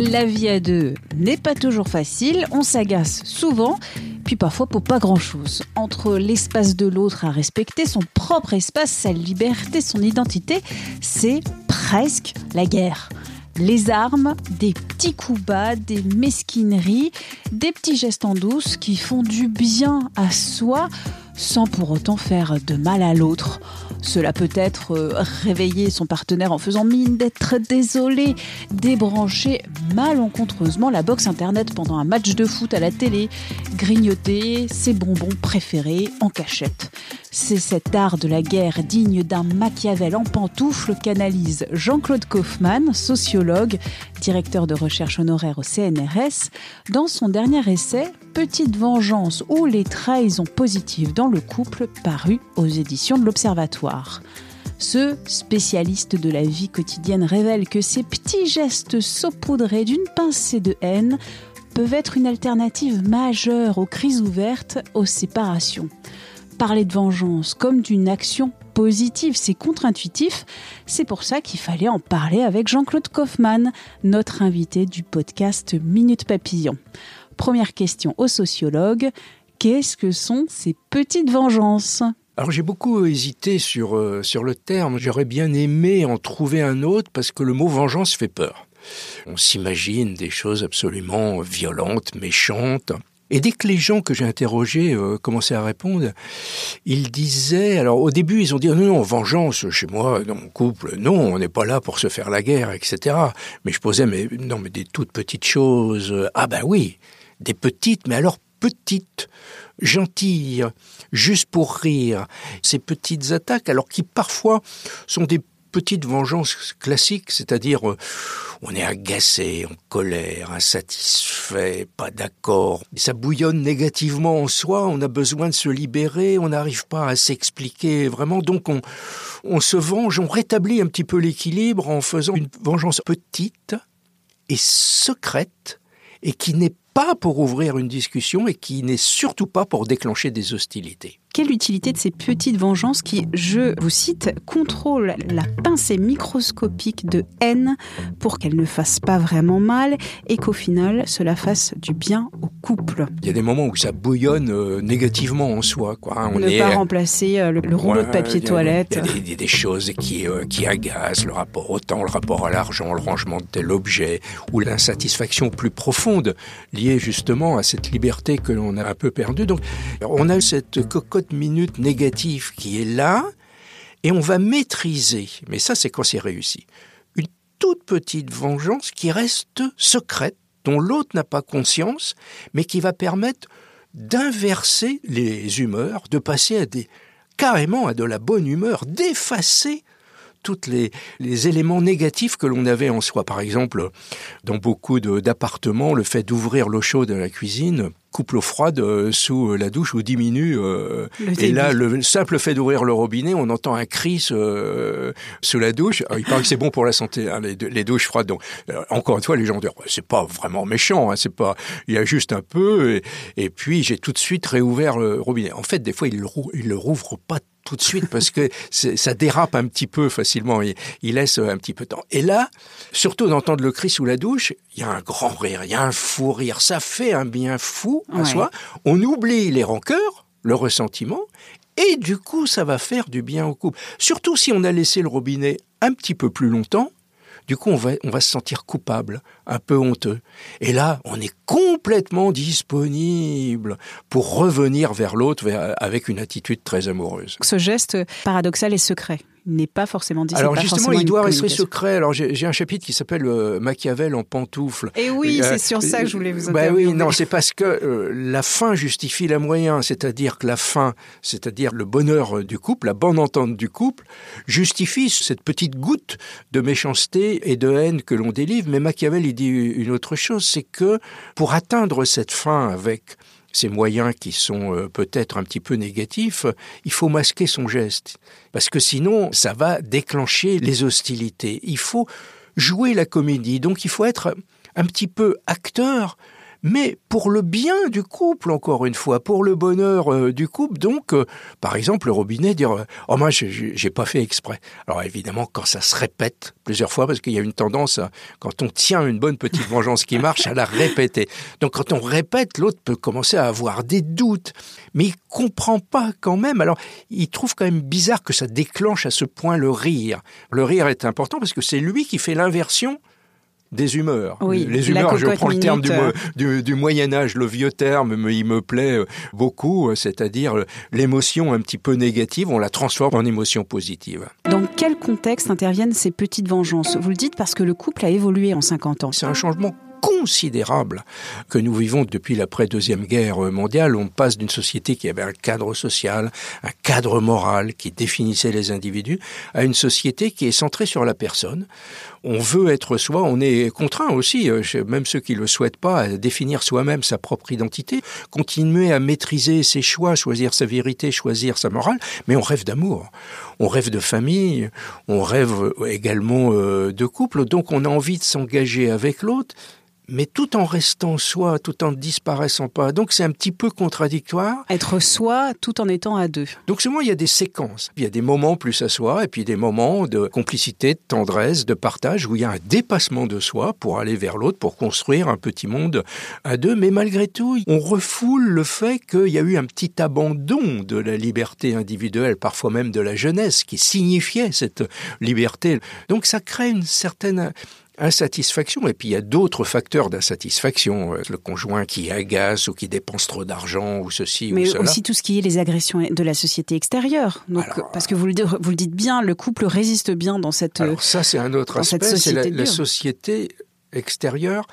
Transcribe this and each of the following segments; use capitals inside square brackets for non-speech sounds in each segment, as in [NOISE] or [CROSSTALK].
La vie à deux n'est pas toujours facile, on s'agace souvent, puis parfois pour pas grand-chose. Entre l'espace de l'autre à respecter, son propre espace, sa liberté, son identité, c'est presque la guerre. Les armes, des petits coups bas, des mesquineries, des petits gestes en douce qui font du bien à soi sans pour autant faire de mal à l'autre. Cela peut être euh, réveiller son partenaire en faisant mine d'être désolé, débrancher malencontreusement la box internet pendant un match de foot à la télé, grignoter ses bonbons préférés en cachette. C'est cet art de la guerre digne d'un Machiavel en pantoufle qu'analyse Jean-Claude Kaufmann, sociologue, directeur de recherche honoraire au CNRS, dans son dernier essai Petite vengeance ou les trahisons positives dans le couple paru aux éditions de l'Observatoire. Ce spécialiste de la vie quotidienne révèle que ces petits gestes saupoudrés d'une pincée de haine peuvent être une alternative majeure aux crises ouvertes, aux séparations. Parler de vengeance comme d'une action positive, c'est contre-intuitif. C'est pour ça qu'il fallait en parler avec Jean-Claude Kaufmann, notre invité du podcast Minute Papillon. Première question au sociologue, qu'est-ce que sont ces petites vengeances? Alors j'ai beaucoup hésité sur, euh, sur le terme, j'aurais bien aimé en trouver un autre parce que le mot vengeance fait peur. On s'imagine des choses absolument violentes, méchantes. Et dès que les gens que j'ai interrogés euh, commençaient à répondre, ils disaient, alors au début ils ont dit non, non, vengeance chez moi, dans mon couple, non, on n'est pas là pour se faire la guerre, etc. Mais je posais, mais non, mais des toutes petites choses. Ah ben oui, des petites, mais alors petites, gentilles, juste pour rire. Ces petites attaques, alors qui parfois sont des petites vengeances classiques, c'est-à-dire euh, on est agacé, en colère, insatisfait, pas d'accord. Ça bouillonne négativement en soi, on a besoin de se libérer, on n'arrive pas à s'expliquer vraiment, donc on, se venge, on rétablit un petit peu l'équilibre en faisant une vengeance petite et secrète et qui n'est pas pour ouvrir une discussion et qui n'est surtout pas pour déclencher des hostilités. Quelle utilité de ces petites vengeances qui, je vous cite, contrôlent la pincée microscopique de haine pour qu'elle ne fasse pas vraiment mal et qu'au final cela fasse du bien au couple? Il y a des moments où ça bouillonne euh, négativement en soi. Quoi. Hein. On ne pas remplacer euh, le, rouleau de papier toilette. Il y a des, choses qui, euh, qui agacent, le rapport au temps, le rapport à l'argent, le rangement de tel objet, ou l'insatisfaction plus profonde liée justement à cette liberté que l'on a un peu perdue. Donc on a cette cocotte minute négative qui est là, et on va maîtriser, mais ça c'est quand c'est réussi, une toute petite vengeance qui reste secrète, dont l'autre n'a pas conscience, mais qui va permettre d'inverser les humeurs, de passer à des carrément à de la bonne humeur, d'effacer tous les, les, éléments négatifs que l'on avait en soi. Par exemple, dans beaucoup d'appartements, le fait d'ouvrir l'eau chaude à la cuisine coupe l'eau froide euh, sous euh, la douche ou diminue. Euh, et là, le simple fait d'ouvrir le robinet, on entend un cri sous la douche. il paraît que c'est bon pour la santé, hein, les, douches froides. Donc, encore une fois, les gens disent, c'est pas vraiment méchant, hein, c'est pas, il y a juste un peu. Et, et puis, j'ai tout de suite réouvert le robinet. En fait, des fois, il le, il le rouvre pas tout de suite parce que ça dérape un petit peu facilement. Il, il, laisse un petit peu de temps. Et là, surtout d'entendre le cri sous la douche, il y a un grand rire, il y a un fou rire. Ça fait un bien fou à soi. On oublie les rancœurs, le ressentiment, et du coup, ça va faire du bien au couple. Surtout si on a laissé le robinet un petit peu plus longtemps, du coup, on va, se sentir coupable, un peu honteux. Et là, on est complètement disponible pour revenir vers l'autre avec une attitude très amoureuse. Ce geste paradoxal est secret. N'est pas forcément dit. Alors justement, il doit rester secret. Alors j'ai un chapitre qui s'appelle euh, Machiavel en pantoufles. Et oui, Euh, c'est sur ça que je voulais vous Bah interviewer. oui, non, c'est parce que euh, la fin justifie la moyen, c'est-à-dire que la fin, c'est-à-dire le bonheur du couple, la bonne entente du couple, justifie cette petite goutte de méchanceté et de haine que l'on délivre. Mais Machiavel, il dit une autre chose, c'est que pour atteindre cette fin avec ces moyens qui sont euh, peut-être un petit peu négatifs, il faut masquer son geste. Parce que sinon, ça va déclencher les hostilités. Il faut jouer la comédie. Donc il faut être un petit peu acteur, mais pour le bien du couple, encore une fois, pour le bonheur euh, du couple. Donc, euh, par exemple, le robinet, dire euh, Oh, moi, j'ai- pas fait exprès. Alors, évidemment, quand ça se répète plusieurs fois, parce qu'il y a une tendance, à, quand on tient une bonne petite vengeance qui marche, à la répéter. Donc, quand on répète, l'autre peut commencer à avoir des doutes, mais il comprend pas quand même. Alors, il trouve quand même bizarre que ça déclenche à ce point le rire. Le rire est important parce que c'est lui qui fait l'inversion des humeurs. Oui, les humeurs, je prends le terme du, du, du Moyen Âge, le vieux terme, mais il me plaît euh, beaucoup, euh, c'est-à-dire euh, l'émotion un petit peu négative, on la transforme en émotion positive. Dans quel contexte interviennent ces petites vengeances? Vous le dites parce que le couple a évolué en 50 ans. C'est un changement considérable que nous vivons depuis l'après-deuxième guerre mondiale. On passe d'une société qui avait un cadre social, un cadre moral qui définissait les individus, à une société qui est centrée sur la personne. On veut être soi, on est contraint aussi, euh, même ceux qui le souhaitent pas, à définir soi-même sa propre identité, continuer à maîtriser ses choix, choisir sa vérité, choisir sa morale, mais on rêve d'amour, on rêve de famille, on rêve également euh, de couple, donc on a envie de s'engager avec l'autre, mais tout en restant soi, tout en ne disparaissant pas. Donc c'est un petit peu contradictoire. Être soi tout en étant à deux. Donc souvent il y a des séquences, il y a des moments plus à soi, et puis des moments de complicité, de tendresse, de partage, où il y a un dépassement de soi pour aller vers l'autre, pour construire un petit monde à deux. Mais malgré tout, on refoule le fait qu'il y a eu un petit abandon de la liberté individuelle, parfois même de la jeunesse, qui signifiait cette liberté. Donc ça crée une certaine insatisfaction. Et puis il y a d'autres facteurs d'insatisfaction. Euh, Le conjoint qui agace ou qui dépense trop d'argent ou ceci ou Mais cela. aussi tout ce qui est les agressions de la société extérieure. Donc, Alors, parce que vous le, dites- vous le dites bien, le couple résiste bien dans cette. Alors ça, c'est un autre aspect. C'est la, société extérieure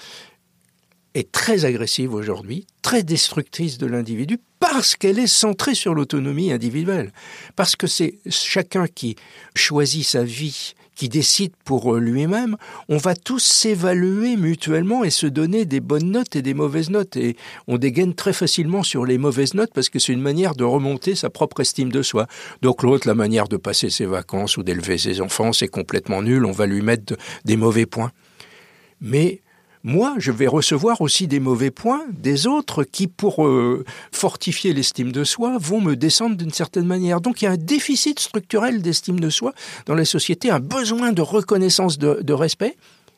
est très agressive aujourd'hui, très destructrice de l'individu, parce qu'elle est centrée sur l'autonomie individuelle. Parce que c'est chacun qui choisit sa vie, qui décide pour euh, lui-même, on va tous s'évaluer mutuellement et se donner des bonnes notes et des mauvaises notes. Et on dégaine très facilement sur les mauvaises notes parce que c'est une manière de remonter sa propre estime de soi. Donc l'autre, la manière de passer ses vacances ou d'élever ses enfants, c'est complètement nul, on va lui mettre de- des mauvais points. Mais moi, je vais recevoir aussi des mauvais points des autres qui, pour euh, fortifier l'estime de soi, vont me descendre d'une certaine manière. Donc il y a un déficit structurel d'estime de soi dans la société, un besoin de reconnaissance, de, de respect.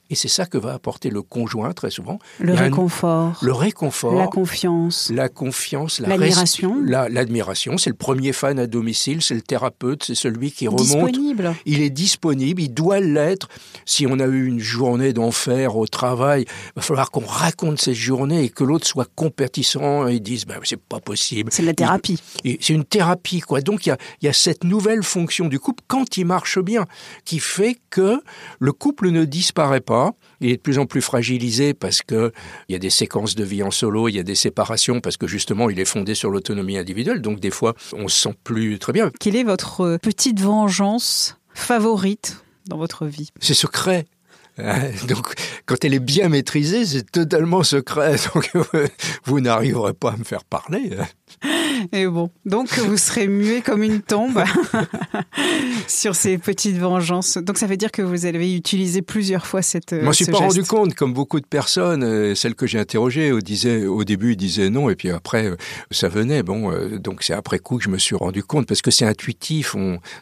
Et c'est ça que va apporter le conjoint très souvent. le un- réconfort, le réconfort, la confiance. la confiance, la L'admiration. la- L'admiration, c'est le premier fan à domicile, c'est le thérapeute, c'est celui qui remonte. Disponible. Il est disponible, il doit l'être. Si on a eu une journée d'enfer au travail, il va falloir qu'on raconte cette journée et que l'autre soit compétissant et dise bah, c'est pas possible. C'est de la thérapie. C'est une thérapie, quoi. Donc il y a, il y a cette nouvelle fonction du couple quand il marche bien, qui fait que le couple ne disparaît pas. Il est de plus en plus fragilisé parce que il y a des séquences de vie en solo, il y a des séparations parce que justement il est fondé sur l'autonomie individuelle. Donc des fois on se sent plus très bien. Quelle est votre euh, petite vengeance favorite dans votre vie? C'est secret. [LAUGHS] Donc, quand elle est bien maîtrisée, c'est totalement secret. [LAUGHS] Donc, vous n'arriverez pas à me faire parler. [LAUGHS] Et bon, donc vous serez muet comme une tombe sur ces petites vengeances. Donc ça veut dire que vous avez utilisé plusieurs fois cette. Moi, je suis ce pas geste. rendu compte, comme beaucoup de personnes, euh, celles que j'ai interrogées, au, début, disaient non, et puis après, euh, ça venait. Bon, euh, donc c'est après coup que je me suis rendu compte, parce que c'est intuitif.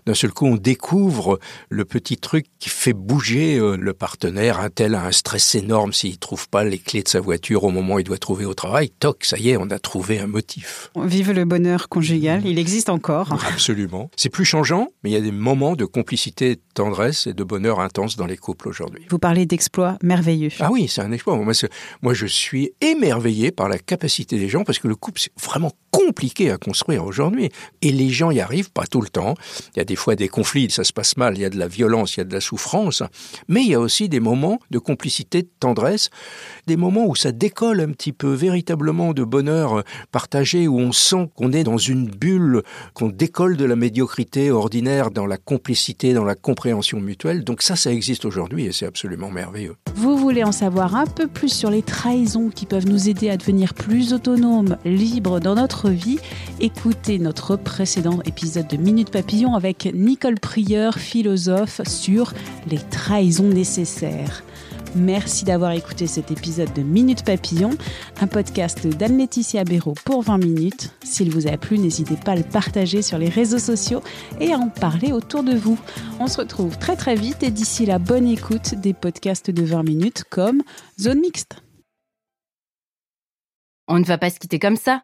D'un seul coup, on découvre le petit truc qui fait bouger le partenaire. Un tel a un stress énorme s'il trouve pas les clés de sa voiture au moment où il doit trouver au travail. Toc, ça y est, on a trouvé un motif. Vive le bonheur conjugal, il existe encore. Absolument. C'est plus changeant, mais il y a des moments de complicité, de tendresse et de bonheur intense dans les couples aujourd'hui. Vous parlez d'exploits merveilleux. Ah oui, c'est un exploit. Moi, moi, je suis émerveillé par la capacité des gens parce que le couple, c'est vraiment compliqué à construire aujourd'hui. Et les gens y arrivent pas tout le temps. Il y a des fois des conflits, ça se passe mal, il y a de la violence, il y a de la souffrance, mais il y a aussi des moments de complicité, de tendresse, des moments où ça décolle un petit peu véritablement de bonheur partagé, où on sent qu'on est dans une bulle, qu'on décolle de la médiocrité ordinaire dans la complicité, dans la compréhension mutuelle. Donc ça, ça existe aujourd'hui et c'est absolument merveilleux. Vous voulez en savoir un peu plus sur les trahisons qui peuvent nous aider à devenir plus autonomes, libres dans notre vie Écoutez notre précédent épisode de Minute Papillon avec Nicole Prieur, philosophe, sur les trahisons nécessaires. Merci d'avoir écouté cet épisode de Minute Papillon, un podcast d'Anne-Laetitia Béraud pour 20 minutes. S'il vous a plu, n'hésitez pas à le partager sur les réseaux sociaux et à en parler autour de vous. On se retrouve très très vite et d'ici la bonne écoute des podcasts de 20 minutes comme Zone Mixte. On ne va pas se quitter comme ça.